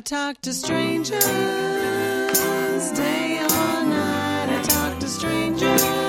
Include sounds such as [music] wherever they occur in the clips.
talk to strangers day or night. I talk to strangers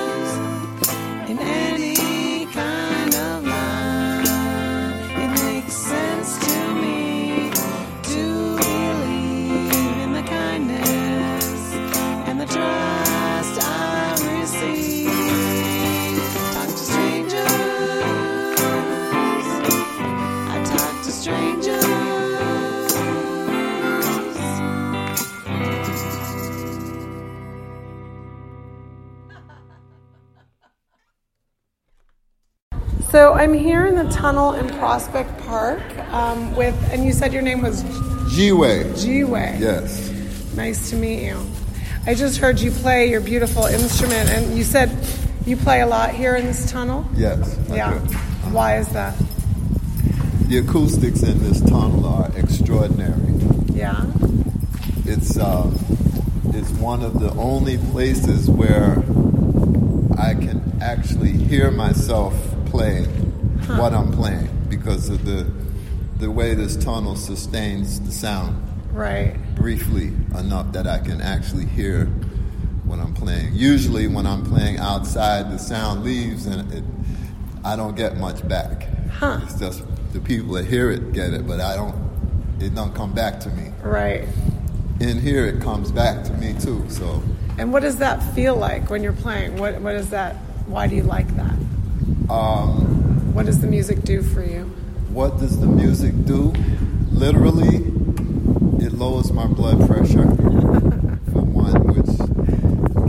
I'm here in the tunnel in Prospect Park um, with, and you said your name was G-Way. G-Way. Yes. Nice to meet you. I just heard you play your beautiful instrument, and you said you play a lot here in this tunnel. Yes. I Yeah. do. Why is that? The acoustics in this tunnel are extraordinary. Yeah. It's uh, it's one of the only places where I can actually hear myself playing what I'm playing because of the the way this tunnel sustains the sound Right. briefly enough that I can actually hear what I'm playing. Usually, when I'm playing outside, the sound leaves and it, I don't get much back. Huh. It's just the people that hear it get it, but I don't. It don't come back to me. Right. In here, it comes back to me too. So And what does that feel like when you're playing? What What is that? Why do you like that? Um, What does the music do for you? what does the music do? Literally, it lowers my blood pressure. [laughs] For one, which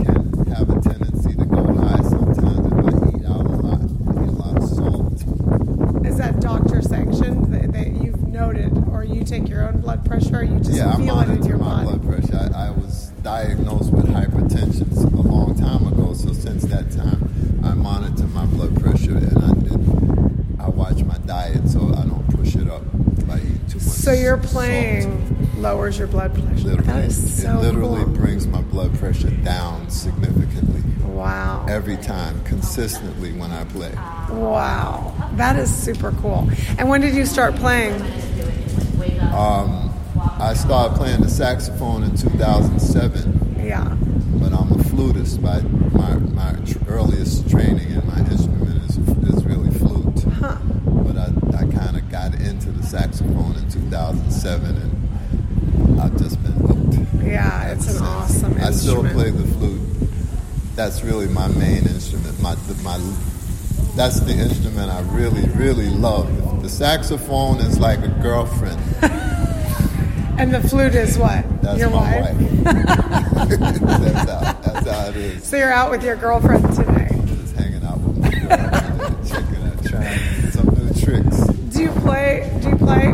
can have a tendency to go high sometimes if I eat out a lot, eat a lot of salt. Is that doctor sanctioned that, that you've noted, or you take your own blood pressure, or you just Yeah, I feel it in your my body? blood pressure. I, I was diagnosed with hypertension a long time ago, so since that time, I monitor my blood pressure and I did. I watch my diet so I don't push it up by eating too much. So your salt. playing lowers your blood pressure. literally, that is so it literally cool. brings my blood pressure down significantly Wow. every time, consistently when I play. Wow. That is super cool. And when did you start playing? Um, I started playing the saxophone in 2007. Yeah. but I'm a flutist. By my my earliest training in my instrument is, is really flute. Huh. But I, I kind of got into the saxophone in 2007, and I've just been hooked. Yeah, it's an since. awesome I still play the flute. That's really my main instrument. My the, my that's the instrument I really really love. The saxophone is like a girlfriend. [laughs] And the flute is what? That's your my wife? wife. [laughs] that's, how, that's how it is. So you're out with your girlfriend today. Just hanging out with my checking out, trying some new tricks. Do you play? Play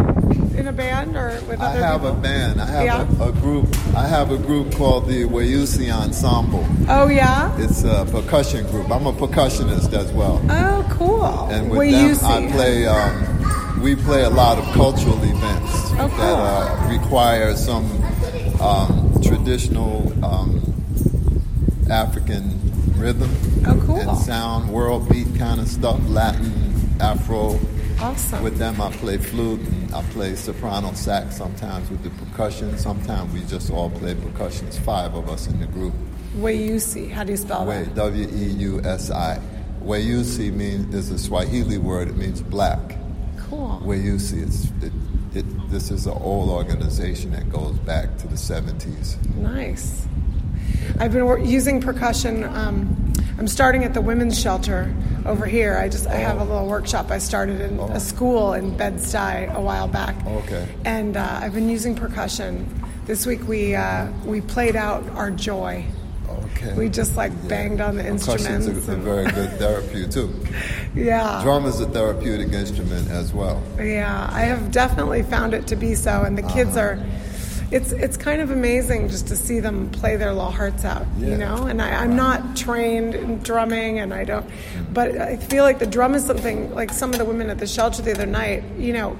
in a band or with other I have a band. I have Yeah. a, a group. I have a group called the Weusi Ensemble. Oh yeah. It's a percussion group. I'm a percussionist as well, Oh cool. and with Will them? I play. Um, we play a lot of cultural events Oh, cool. that uh, require some um, traditional um, African rhythm Oh, cool. and sound, world beat kind of stuff, Latin, Afro. Awesome. With them, I play flute and I play soprano sax sometimes with the percussion. Sometimes we just all play percussion. It's five of us in the group. Weusi. How do you spell Way, that? W E U S I. Weusi means is a Swahili word. It means black. Cool. Weusi is it, it. This is an old organization that goes back to the seventies. Nice. I've been using percussion. Um, I'm starting at the women's shelter over here. I just I have a little workshop I started in a school in Bed Stuy a while back. Okay. And uh, I've been using percussion. This week we uh, we played out our joy. Okay. We just like banged on the Percussion's instruments. a, a and- very good therapy too. [laughs] yeah. Drum is a therapeutic instrument as well. Yeah, I have definitely found it to be so, and the kids are. It's it's kind of amazing just to see them play their little hearts out, you know. And I, I'm not trained in drumming, and I don't, but I feel like the drum is something. Like some of the women at the shelter the other night, you know,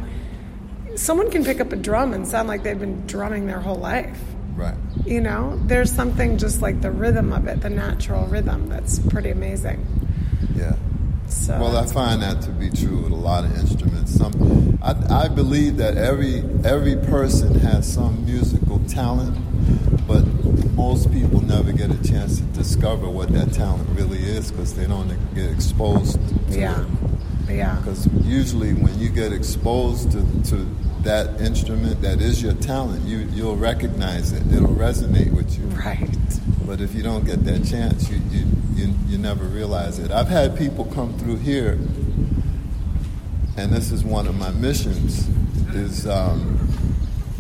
someone can pick up a drum and sound like they've been drumming their whole life. Right. You know, there's something just like the rhythm of it, the natural rhythm, that's pretty amazing. Yeah. So Well, I find that to be true with a lot of instruments. Some, I, I believe that every every person has some musical talent, but most people never get a chance to discover what that talent really is because they don't get exposed to yeah, it. yeah, Because usually, when you get exposed to, to that instrument that is your talent, you you'll recognize it. It'll resonate with you. right. But if you don't get that chance, you, you, you, you never realize it. I've had people come through here, and this is one of my missions, is um,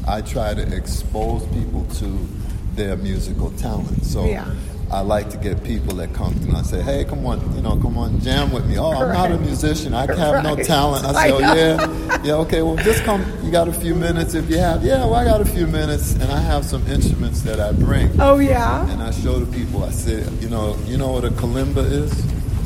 I try to expose people to their musical talent. So Yeah. I like to get people that come and I say, hey, come on, you know, come on, jam with me. Oh, I'm not a musician. I have no talent. I say, oh, yeah. Yeah, okay, well, just come. You got a few minutes if you have. Yeah, well, I got a few minutes, and I have some instruments that I bring. Oh yeah. And I show the people, I said, you know, you know what a kalimba is?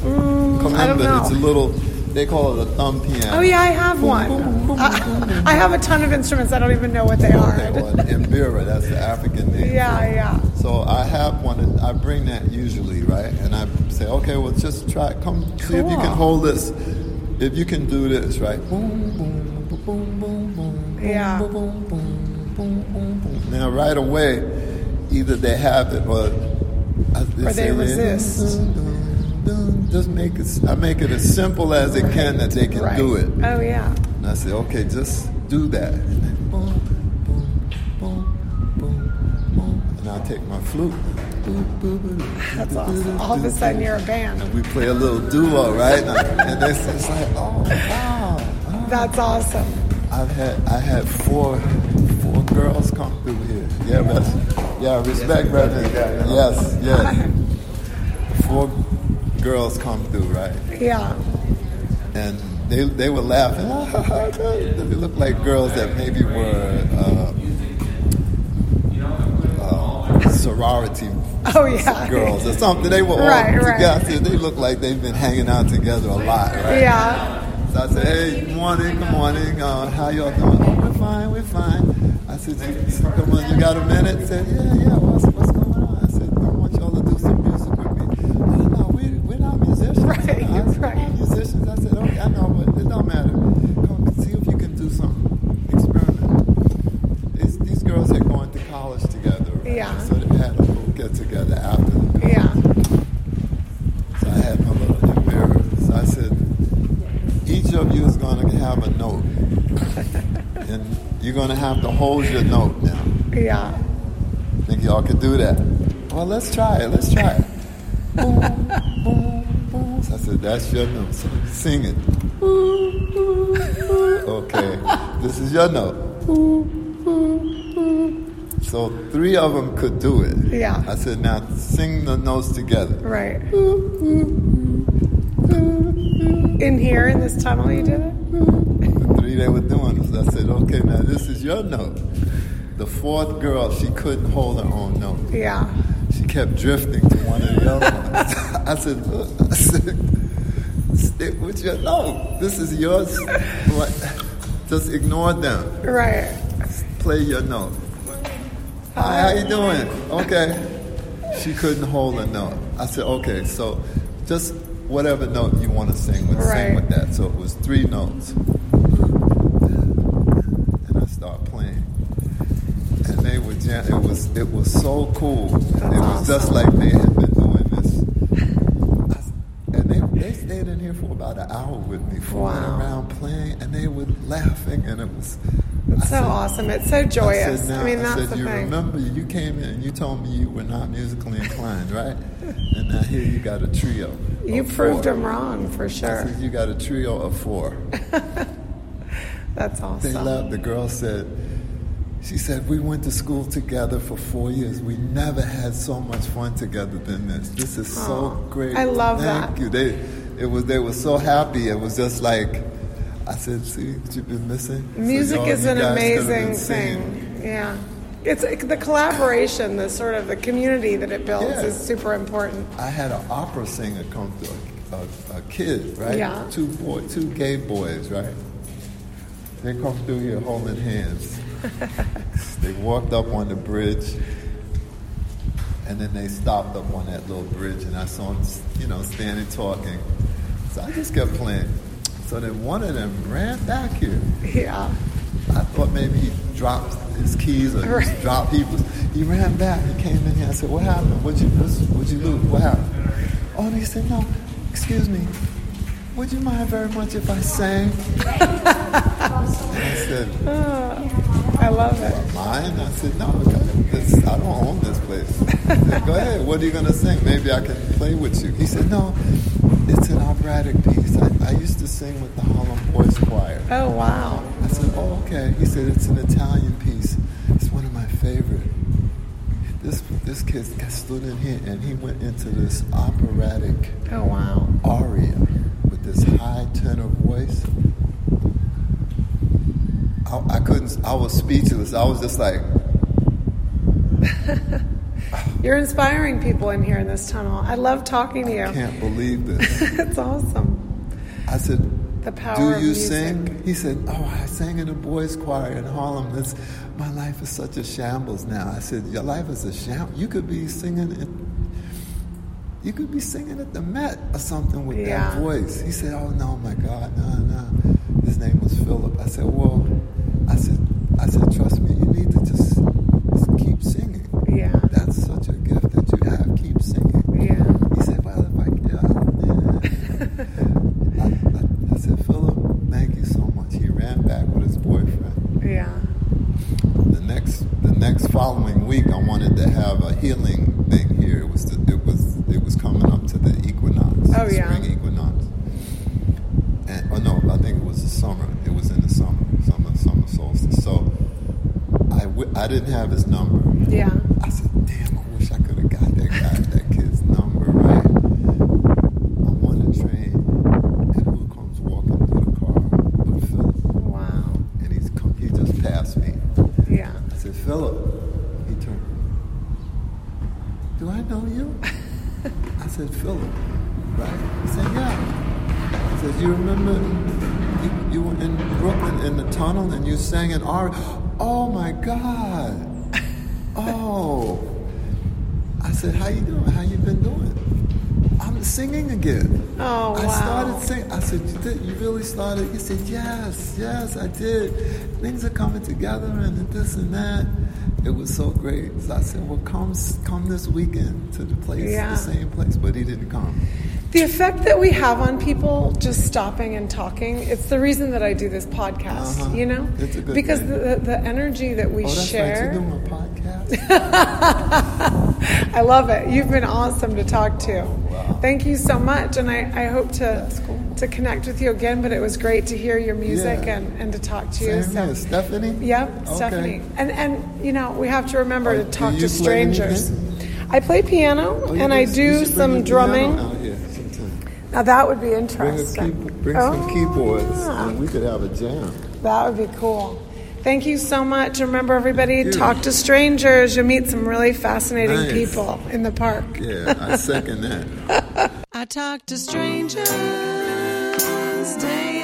Mm, I don't Kalimba, know. it's a little, they call it a thumb piano. Oh yeah, I have one. boom, boom, I, boom. I have a ton of instruments. I don't even know what they are. Okay, well, Mbira, that's the African name. yeah, yeah. So I have one, and I bring that usually, right? And I say, okay, well, just try, come see if you can hold this. If you can do this, right? Boom, boom, boom, boom, boom, boom. Yeah. Boom, boom, boom, boom, boom, boom. Now, right away, either they have it or, I- Or they say, resist. dun, dun, dun. Just make it. I make it as simple as it can that they can Right. do it. Oh yeah. And I say, okay, just do that. And then boom, boom, boom, boom, boom. And I'll take my flute. That's awesome. All of a sudden you're a band. And we play a little duo, right? And, I, and it's, it's like, oh, wow. oh. That's awesome. I've had I had four four girls come through here. Yeah, but yeah, respect, brother. Yes, yes. [laughs] Four girls come through, right? Yeah. and they they were laughing. [laughs] they looked like girls that maybe were uh, uh, sorority [laughs] Oh yeah. girls or something. They were all Right, right. together. They looked like they've been hanging out together a lot, right? Yeah. So I said, "Hey, good morning, good morning. Uh, how y'all doing? Oh, we're fine, we're fine." I said, "You- "Come on, you got a minute?" Said, "Yeah, yeah. What's what's going on?" I said, "I want y'all to do some music with me." Oh, no, we we're not musicians. Right, I said, right. "We're not musicians. I said, "Okay, I know, but it don't matter. Come see if you can do something. Experiment." These, these girls had gone to college together. right? Yeah. So they had a little get together after the college. Yeah. So I had my little mbira. So I said, each of you is going to have a note. and you're to have to hold your note now. Yeah. Think y'all could do that? Well, let's try it. Let's try it. boom, boom, boom. So I said, that's your note. So sing it. Okay, this is your note. So three of them could do it. Yeah. I said, now sing the notes together. Right. In here in this tunnel you did it? They were doing this. I said, okay, now this is your note. The fourth girl, she couldn't hold her own note. Yeah. She kept drifting to one of the other ones. I said, look, I said, stick with your note. This is yours. What? Just ignore them. Right. Play your note. Hi, how you doing? Okay. She couldn't hold a note. I said, okay, so just whatever note you want to sing with, Right. sing with that. So it was three notes. And I start playing. And they were jam- it was so cool. it was just like they had been doing this. And they, they stayed in here for about an hour with me, fooling Wow. around playing, and they were laughing, and it was I It's so said- awesome. It's so I joyous. said, I, mean, I that's said, the you thing. remember you came in and you told me you were not musically inclined, right? and now here you got a trio. You proved four. them wrong for I sure. said, you got a trio of four. [laughs] That's awesome. They awesome. laughed. The girl said, she said, we went to school together for four years. We never had so much fun together than this. This is so great. I love Thank that. Thank you. They, it was, they were so happy. It was just like, I said, see what you've been missing? Music y'all- is an amazing thing. Yeah. It's the collaboration, the sort of the community that it builds Yeah. is super important. I had an opera singer come through, a, a, a kid, right? Yeah. Two boy, two gay boys, right? They come through here holding hands. They walked up on the bridge, and then they stopped up on that little bridge, and I saw them, you know, standing talking. So I just kept playing. So then one of them ran back here. Yeah. I thought maybe he dropped his keys or he dropped he was he ran back. He came in here. I said, "What happened? What'd you what'd you lose? What happened?" Oh, and he said, "No, excuse me. Would you mind very much if I sang?" [laughs] I said, I love it. "Mine?" I said, "No, this, I don't own this place." I said, "Go ahead. What are you gonna sing? Maybe I can play with you." He said, "No, it's an operatic piece. I, I used to sing with the Harlem Boys Choir." Oh, wow. I said, "Oh, okay." He said, "It's an Italian piece. It's one of my favorite." This this kid stood in here and he went into this operatic Oh, wow. aria with this high tenor voice. I, I couldn't. I was speechless. I was just like, [laughs] You're inspiring people in here in this tunnel. I love talking to you. I can't believe [laughs] this. it's awesome. I said, The power Do of you music. sing? He said, Oh, I sang in a boys' choir in Harlem. That's, my life is such a shambles now. I said, Your life is a shambles. You could be singing it. You could be singing at the Met or something with Yeah. that voice. He said, Oh no, my God, no, no. His name was Philip. I said, Well, I said, I said, trust me, you need to just, just keep singing. Yeah. That's such a gift that you have. Keep singing. Yeah. He said, Well, if I yeah, yeah. I, I, I said, Philip, thank you so much. He ran back with his boyfriend. Yeah. The next, the next following week, I wanted to have a healing thing here. It was, the, it was, it was coming up to the equinox, Oh, the yeah. spring equinox. And oh no, I think it was the summer. It was in the summer, summer, summer solstice. So I, w- I didn't have his number. Yeah. I said, damn, I wish I could have got that guy, that kid's number, right? I'm on the train, and who comes walking through the car but Philip? Wow. And he's come, he just passed me. Yeah. I said, Philip. He turned. Do I know you? [laughs] I said, Philip, right? He said, yeah. He said, you remember you, you were in Brooklyn in the tunnel and you sang an aria? Oh my God. Oh. I said, how you doing? How you been doing? I'm singing again. Oh, I started singing. I said, you, did, you really started? He said, yes, yes, I did. Things are coming together and this and that. It was so great. So I said, well, come, come this weekend to the place, Yeah. the same place. But he didn't come. The effect that we have on people just stopping and talking, it's the reason that I do this podcast, Uh-huh. you know? It's a good because the, the energy that we Oh, share. right. You're doing a podcast? [laughs] I love it. You've been awesome to talk to. wow. Thank you so much. And I, I hope to, cool. to connect with you again, but it was great to hear your music Yeah. and, and to talk to you. Same So- here. Stephanie? Yep, Okay. Stephanie. And and you know, we have to remember Oh, to talk to strangers. anything? I play piano Oh, and I do should bring some drumming. Out here sometime. Now that would be interesting. Bring, key, bring Oh, some keyboards yeah. and we could have a jam. That would be cool. Thank you so much. Remember, everybody, talk to strangers. You'll meet some really fascinating Nice. people in the park. Yeah, I second that. [laughs] I talk to strangers day